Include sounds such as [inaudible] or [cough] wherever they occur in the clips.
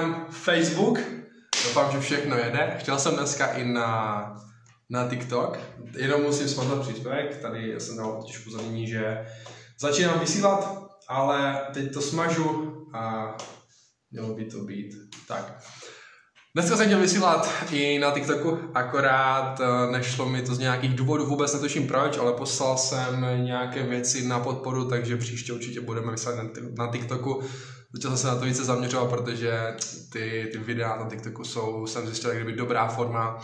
Instagram, Facebook. Doufám, že všechno jede. Chtěl jsem dneska i na, na TikTok. Jenom musím smazat příspěvek. Tady jsem dal totiž upozornění, že začínám vysílat, ale teď to smažu a mělo by to být tak. Dneska jsem chtěl vysílat i na TikToku, akorát eh, nešlo mi to z nějakých důvodů, vůbec netuším proč, ale poslal jsem nějaké věci na podporu, takže příště určitě budeme vysílat na TikToku. Začal jsem se na to více zaměřovat, protože ty, ty videa na TikToku jsou, jsem zjistil, kdyby dobrá forma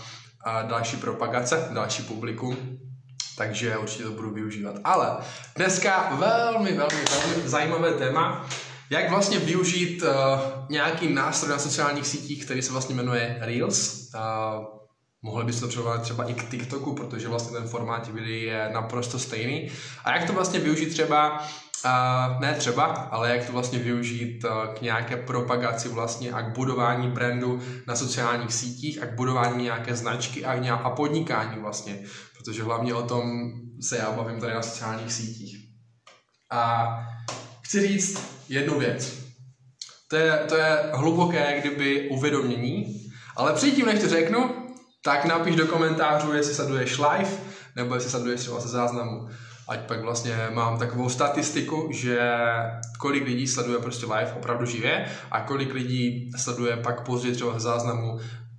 další propagace, další publikum. Takže určitě to budu využívat. Ale dneska velmi, velmi, velmi zajímavé téma, jak vlastně využít uh, nějaký nástroj na sociálních sítích, který se vlastně jmenuje Reels. Uh, mohli byste to převolat třeba i k TikToku, protože vlastně ten formát videí je naprosto stejný. A jak to vlastně využít třeba Uh, ne třeba, ale jak to vlastně využít uh, k nějaké propagaci vlastně a k budování brandu na sociálních sítích a k budování nějaké značky a, a podnikání vlastně, protože hlavně o tom se já bavím tady na sociálních sítích. A chci říct jednu věc. To je, to je hluboké kdyby uvědomění, ale předtím, než to řeknu, tak napiš do komentářů, jestli sleduješ live, nebo jestli sleduješ třeba se záznamu ať pak vlastně mám takovou statistiku, že kolik lidí sleduje prostě live opravdu živě a kolik lidí sleduje pak později třeba záznamu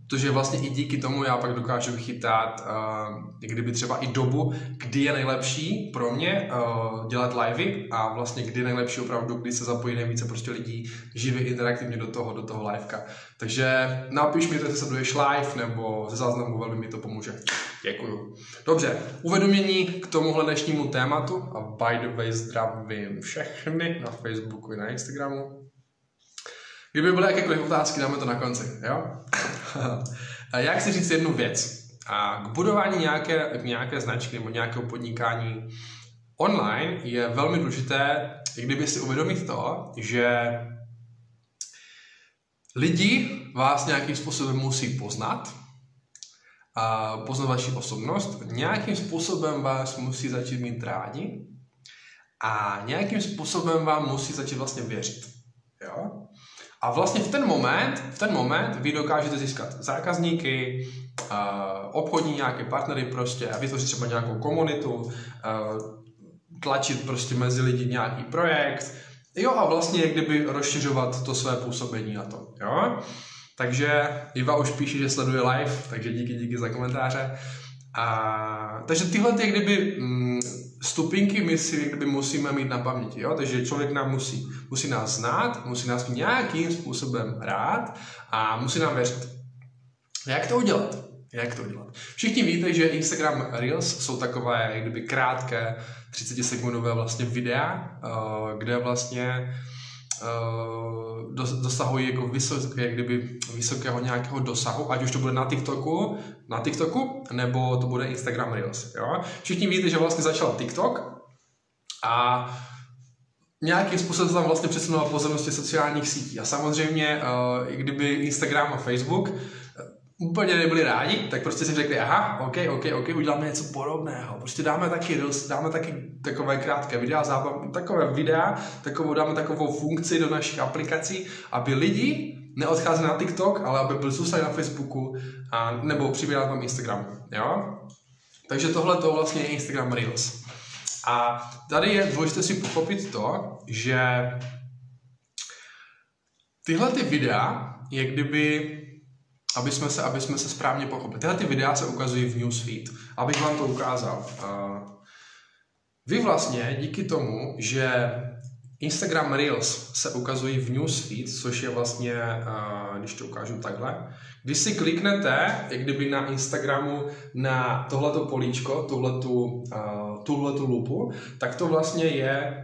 Protože vlastně i díky tomu já pak dokážu vychytat uh, kdyby třeba i dobu, kdy je nejlepší pro mě uh, dělat livey a vlastně kdy je nejlepší opravdu, kdy se zapojí nejvíce prostě lidí živě interaktivně do toho, do toho liveka. Takže napiš mi, jestli sleduješ live nebo ze záznamu, velmi mi to pomůže. Děkuju. Dobře, uvědomění k tomuhle dnešnímu tématu a by the way zdravím všechny na Facebooku i na Instagramu. Kdyby byly jakékoliv otázky, dáme to na konci, jo? [laughs] Já chci říct jednu věc. A k budování nějaké, nějaké značky nebo nějakého podnikání online je velmi důležité, kdyby si uvědomit to, že lidi vás nějakým způsobem musí poznat, a poznat vaši osobnost, nějakým způsobem vás musí začít mít rádi a nějakým způsobem vám musí začít vlastně věřit. Jo? A vlastně v ten moment, v ten moment vy dokážete získat zákazníky, uh, obchodní nějaké partnery prostě a vytvořit třeba nějakou komunitu, uh, tlačit prostě mezi lidi nějaký projekt, jo a vlastně jak kdyby rozšiřovat to své působení na to, jo. Takže Iva už píše, že sleduje live, takže díky, díky za komentáře. A, takže tyhle ty, kdyby mm, stupinky my si kdyby musíme mít na paměti, jo? takže člověk nám musí, musí nás znát, musí nás nějakým způsobem rád a musí nám věřit. Jak to udělat? Jak to udělat? Všichni víte, že Instagram Reels jsou takové kdyby krátké 30 sekundové vlastně videa, eh, kde vlastně dosahují jako vysok, jak kdyby vysokého nějakého dosahu, ať už to bude na TikToku, na TikToku, nebo to bude Instagram Reels. Jo? Všichni víte, že vlastně začal TikTok a nějakým způsobem tam vlastně přesunula pozornosti sociálních sítí. A samozřejmě, i kdyby Instagram a Facebook úplně nebyli rádi, tak prostě si řekli, aha, ok, ok, ok, uděláme něco podobného. Prostě dáme taky reels, dáme taky takové krátké videa, zábav, takové videa, takovou, dáme takovou funkci do našich aplikací, aby lidi neodcházeli na TikTok, ale aby byli zůstali na Facebooku a, nebo přibírali tam Instagram, jo? Takže tohle to vlastně je Instagram Reels. A tady je důležité si pochopit to, že tyhle ty videa je kdyby aby jsme se, aby jsme se správně pochopili. Tyhle ty videa se ukazují v newsfeed. Abych vám to ukázal. Vy vlastně díky tomu, že Instagram Reels se ukazují v newsfeed, což je vlastně, když to ukážu takhle, když si kliknete, jak kdyby na Instagramu na tohleto políčko, tuhletu, tuhletu lupu, tak to vlastně je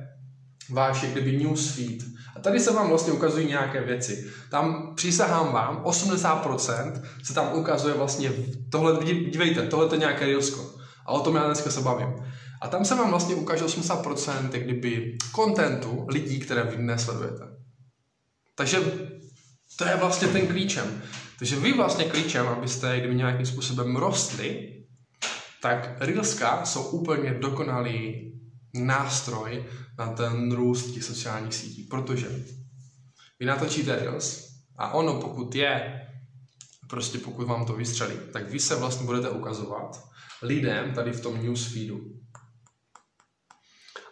váš jak kdyby newsfeed. A tady se vám vlastně ukazují nějaké věci. Tam přísahám vám, 80% se tam ukazuje vlastně, tohle, dívejte, tohle je nějaké reelsko. A o tom já dneska se bavím. A tam se vám vlastně ukáže 80% jak kdyby kontentu lidí, které vy nesledujete. Takže to je vlastně ten klíčem. Takže vy vlastně klíčem, abyste kdyby nějakým způsobem rostli, tak Reelska jsou úplně dokonalý nástroj na ten růst těch sociálních sítí, protože vy natočíte Reels A ono, pokud je, prostě pokud vám to vystřelí, tak vy se vlastně budete ukazovat lidem tady v tom newsfeedu.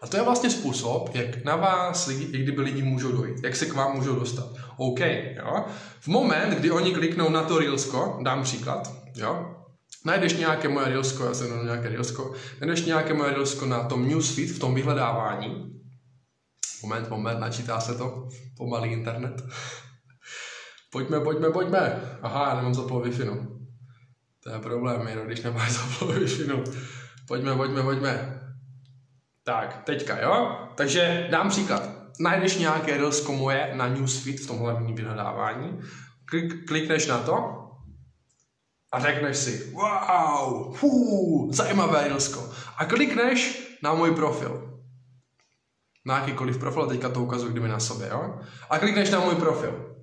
A to je vlastně způsob, jak na vás jak kdyby lidi můžou dojít, jak se k vám můžou dostat. OK, jo. V moment, kdy oni kliknou na to Reelsko, dám příklad, jo, najdeš nějaké moje Reelsko, já jsem nějaké Reelsko, najdeš nějaké moje Reelsko na tom newsfeed, v tom vyhledávání, moment, moment, načítá se to, pomalý internet. [laughs] pojďme, pojďme, pojďme. Aha, já nemám zaplo wi no. To je problém, jenom když nemáš [laughs] zaplo wi no. Pojďme, pojďme, pojďme. Tak, teďka, jo? Takže dám příklad. Najdeš nějaké Reelsko moje na newsfeed v tom hlavním vyhledávání, klik, klikneš na to a řekneš si, wow, hů, zajímavé Reelsko. A klikneš na můj profil. Na jakýkoliv profil, teďka to ukazuju kdyby na sobě, jo? A klikneš na můj profil.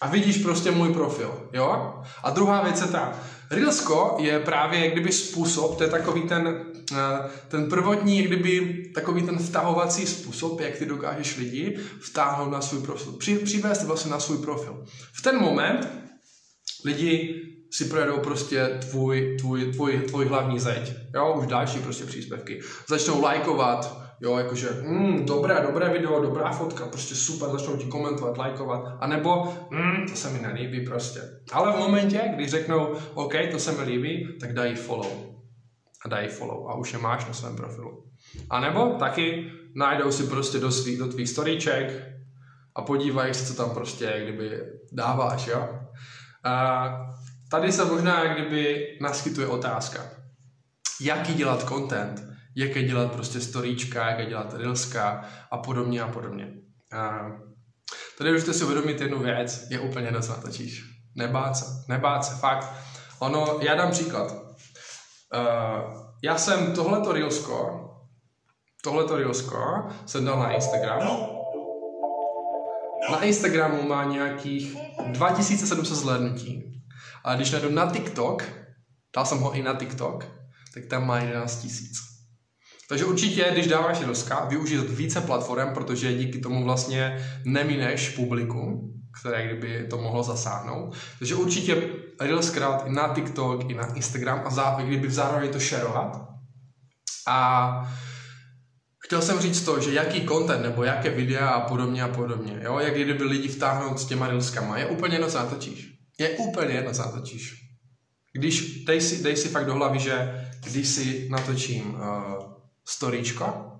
A vidíš prostě můj profil, jo? A druhá věc je ta, Reelsko je právě kdyby způsob, to je takový ten, eh, ten prvotní, kdyby takový ten vtahovací způsob, jak ty dokážeš lidi vtáhnout na svůj profil. Při, přivést vlastně na svůj profil. V ten moment lidi si projedou prostě tvůj, tvůj, tvůj, tvůj hlavní zeď. Jo, už další prostě příspěvky. Začnou lajkovat, Jo, jakože, mm, dobré, dobré video, dobrá fotka, prostě super, začnou ti komentovat, lajkovat, a nebo, mm, to se mi nelíbí prostě. Ale v momentě, když řeknou, OK, to se mi líbí, tak dají follow. A dají follow a už je máš na svém profilu. A nebo taky najdou si prostě do, svý, do tvých storyček a podívají se, co tam prostě kdyby dáváš, jo. A tady se možná jak kdyby naskytuje otázka. Jaký dělat content? jaké dělat prostě storíčka, jaké dělat reelska a podobně a podobně. A tady můžete si uvědomit jednu věc, je úplně na natočíš. Nebát se, nebát se, fakt. Ono, já dám příklad. Uh, já jsem tohleto reelsko, tohleto reelsko jsem dal na Instagram. Na Instagramu má nějakých 2700 zhlédnutí. A když najdu na TikTok, dal jsem ho i na TikTok, tak tam má 11 000. Takže určitě, když dáváš Reelska, využij více platform, protože díky tomu vlastně nemineš publikum, které kdyby to mohlo zasáhnout. Takže určitě Reels i na TikTok, i na Instagram a zároveň, kdyby zároveň to šerovat. A chtěl jsem říct to, že jaký content nebo jaké videa a podobně a podobně, jo, jak kdyby lidi vtáhnout s těma Reelskama, je úplně jedno, co natočíš. Je úplně jedno, co natočíš. Když, dej si, dej si fakt do hlavy, že když si natočím uh, storíčko,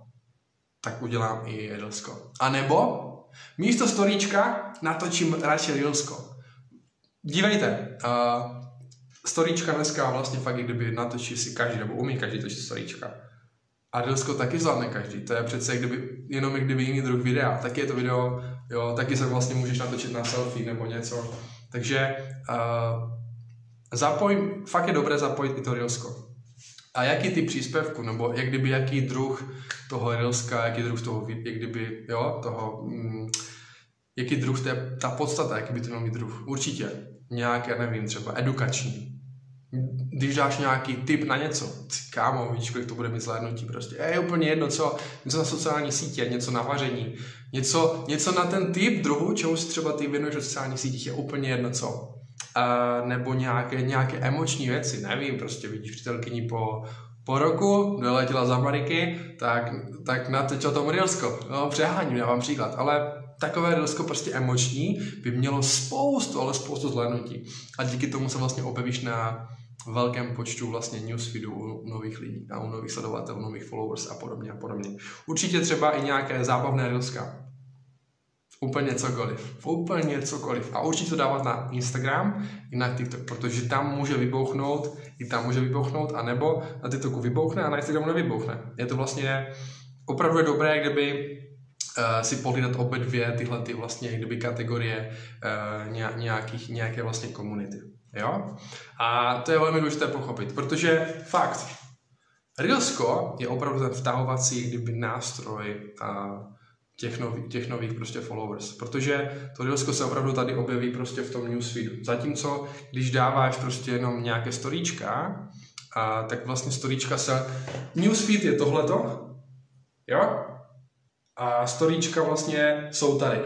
tak udělám i reelsko. A nebo místo storíčka natočím radši reelsko. Dívejte, uh, storíčka dneska vlastně fakt, kdyby natočí si každý, nebo umí každý točit storíčka. A reelsko taky zvládne každý. To je přece kdyby, jenom kdyby jiný druh videa. Taky je to video, jo, taky se vlastně můžeš natočit na selfie nebo něco. Takže uh, zapoj, fakt je dobré zapojit i to reelsko. A jaký ty příspěvku, nebo jak kdyby jaký druh toho Reelska, jaký druh toho, jak kdyby, jo, toho, mm, jaký druh, to je ta podstata, jaký by to měl mít druh. Určitě nějak, já nevím, třeba edukační. Když dáš nějaký tip na něco, kámo, víš, kolik to bude mít zhlédnutí prostě. Je úplně jedno, co, něco na sociální sítě, něco na vaření, něco, něco na ten typ druhu, čemu si třeba ty věnuješ v sociálních sítích, je úplně jedno co uh, nebo nějaké, nějaké emoční věci, nevím, prostě vidíš přítelkyni po, po roku, doletěla z Ameriky, tak, tak natočil tom Reelsko. No, přeháním, já vám příklad, ale takové Reelsko prostě emoční by mělo spoustu, ale spoustu zhlédnutí. A díky tomu se vlastně objevíš na velkém počtu vlastně newsfeedů u nových lidí a u nových sledovatelů, nových followers a podobně a podobně. Určitě třeba i nějaké zábavné Reelska. Úplně cokoliv. Úplně cokoliv. A určitě to dávat na Instagram i na TikTok, protože tam může vybouchnout, i tam může vybouchnout, anebo na TikToku vybouchne a na Instagramu nevybouchne. Je to vlastně opravdu je dobré, kdyby uh, si pohlídat obě dvě tyhle ty vlastně kdyby kategorie uh, nějakých, nějaké vlastně komunity. Jo? A to je velmi důležité pochopit, protože fakt, Reelsko je opravdu ten vtahovací kdyby nástroj uh, těch, nový, těch nových prostě followers. Protože to Reelsko se opravdu tady objeví prostě v tom newsfeedu. Zatímco, když dáváš prostě jenom nějaké storíčka, a, tak vlastně storíčka se... Newsfeed je tohleto, jo? A storíčka vlastně jsou tady.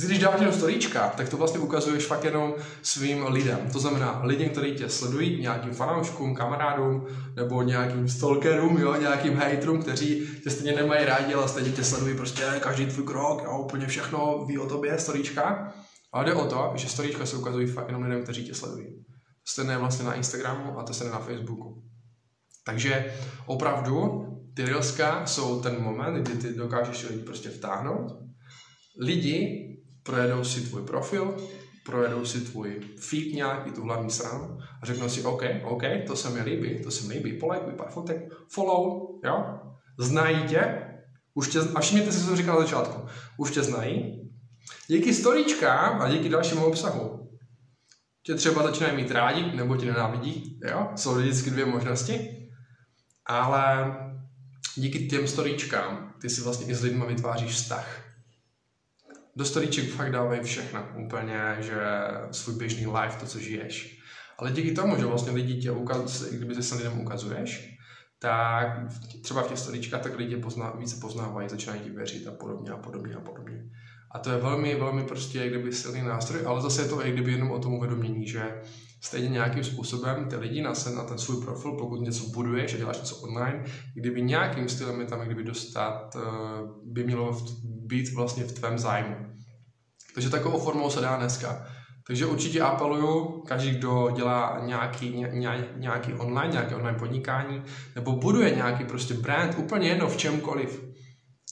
Ty, když dáváš jenom storíčka, tak to vlastně ukazuješ fakt jenom svým lidem. To znamená lidem, kteří tě sledují, nějakým fanouškům, kamarádům, nebo nějakým stalkerům, jo, nějakým haterům, kteří tě stejně nemají rádi, ale stejně tě sledují prostě každý tvůj krok, jo, úplně všechno ví o tobě, storíčka. Ale jde o to, že storíčka se ukazují fakt jenom lidem, kteří tě sledují. To je vlastně na Instagramu a to se na Facebooku. Takže opravdu ty Reelska jsou ten moment, kdy ty dokážeš lidi prostě vtáhnout. Lidi projedou si tvůj profil, projedou si tvůj feed nějaký, tu hlavní stranu a řeknou si, OK, OK, to se mi líbí, to se mi líbí, polajkuj pár fotek, follow, jo, znají tě, už tě, a všimněte si, co jsem říkal na začátku, už tě znají, díky storíčkám a díky dalšímu obsahu tě třeba začínají mít rádi, nebo tě nenávidí, jo, jsou vždycky dvě možnosti, ale díky těm storíčkám ty si vlastně i s lidmi vytváříš vztah. Do storíček fakt dávají všechno, úplně, že svůj běžný life, to, co žiješ. Ale díky tomu, že vlastně lidi tě ukaz, kdyby se lidem ukazuješ, tak třeba v těch storíčkách tak lidi pozná, více poznávají, začínají ti věřit a podobně a podobně a podobně. A to je velmi, velmi prostě jak kdyby silný nástroj, ale zase je to jak kdyby jenom o tom uvědomění, že stejně nějakým způsobem ty lidi na, na ten svůj profil, pokud něco buduješ a děláš něco online, kdyby nějakým stylem je tam kdyby dostat, eh, by mělo být vlastně v tvém zájmu. Takže takovou formou se dá dneska. Takže určitě apeluju, každý, kdo dělá nějaký, ně, nějaký online, nějaké online podnikání, nebo buduje nějaký prostě brand, úplně jedno v čemkoliv,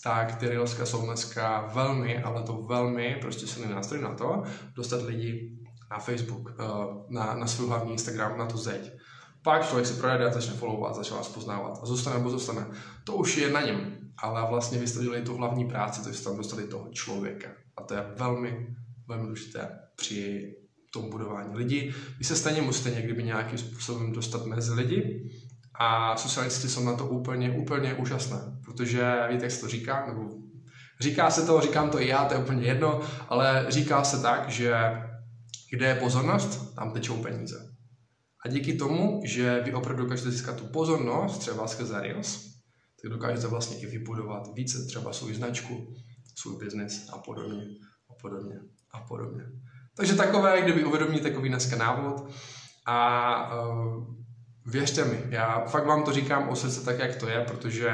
tak ty Reelska jsou dneska velmi, ale to velmi prostě silný nástroj na to, dostat lidi na Facebook, eh, na, na svůj hlavní Instagram, na tu zeď. Pak člověk se projede a začne followovat, začne vás poznávat a zůstane nebo zůstane. To už je na něm, ale vlastně vy jste tu hlavní práci, to jste tam dostali toho člověka. A to je velmi, velmi důležité při tom budování lidí. Vy se stejně musíte někdy nějakým způsobem dostat mezi lidi a sociální sítě jsou na to úplně, úplně úžasné, protože víte, jak se to říká, nebo říká se to, říkám to i já, to je úplně jedno, ale říká se tak, že kde je pozornost, tam tečou peníze. A díky tomu, že vy opravdu dokážete získat tu pozornost, třeba skrze Reels, tak dokážete vlastně i vybudovat více třeba svou značku, svůj biznis a podobně, a podobně, a podobně. Takže takové, kdyby uvědomí takový dneska návod a uh, věřte mi, já fakt vám to říkám o srdce tak, jak to je, protože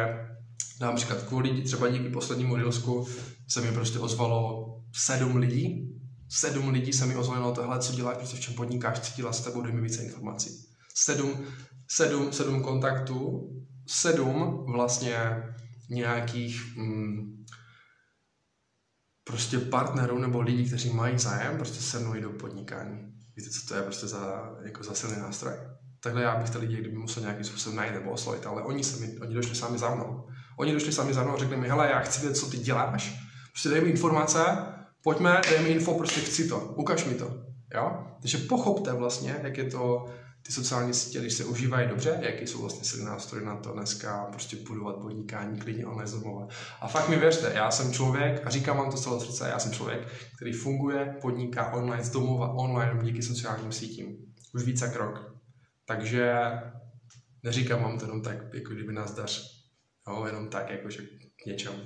například kvůli třeba díky poslednímu Reelsku se mi prostě ozvalo sedm lidí, sedm lidí se mi ozvalo tohle, co děláš, prostě v čem podnikáš, dělat s tebou, dej mi více informací. Sedm, sedm, sedm kontaktů, sedm vlastně nějakých mm, prostě partnerů nebo lidí, kteří mají zájem, prostě se mnou do podnikání. Víte, co to je prostě za, jako za silný nástroj? Takhle já bych ty lidi kdyby musel nějakým způsobem najít nebo oslovit, ale oni, se mi, oni došli sami za mnou. Oni došli sami za mnou a řekli mi, hele, já chci vědět, co ty děláš, prostě dej mi informace, pojďme, dej mi info, prostě chci to, ukaž mi to. Jo? Takže pochopte vlastně, jak je to ty sociální sítě, když se užívají dobře, jaký jsou vlastně silné nástroje na to dneska prostě budovat podnikání klidně online z A fakt mi věřte, já jsem člověk, a říkám vám to celé srdce, já jsem člověk, který funguje, podniká online z domova, online díky sociálním sítím. Už více jak rok. Takže neříkám vám to jenom tak, jako kdyby nás dař, jo, jenom tak, jakože k něčemu.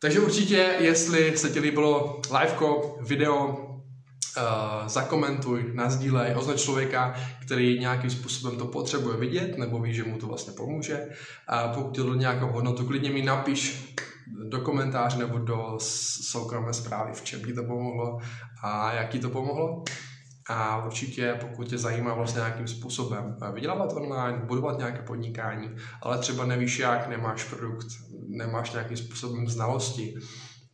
Takže určitě, jestli se ti líbilo liveko, video, uh, zakomentuj, nazdílej, označ člověka, který nějakým způsobem to potřebuje vidět, nebo ví, že mu to vlastně pomůže. A pokud ti to nějakou hodnotu, klidně mi napiš do komentáře nebo do soukromé zprávy, v čem ti to pomohlo a jak ti to pomohlo. A určitě, pokud tě zajímá vlastně nějakým způsobem vydělávat online, budovat nějaké podnikání, ale třeba nevíš jak, nemáš produkt, nemáš nějakým způsobem znalosti,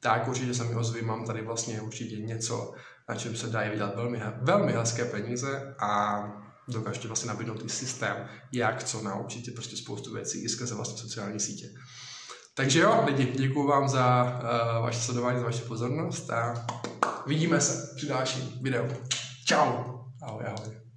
tak určitě se mi ozví, mám tady vlastně určitě něco, na čem se dají vydělat velmi, velmi hezké peníze a dokážete vlastně nabídnout i systém, jak co naučit prostě spoustu věcí i skrze vlastně sociální sítě. Takže jo, lidi, děkuji vám za uh, vaše sledování, za vaši pozornost a vidíme se při dalším videu. 下午。好呀好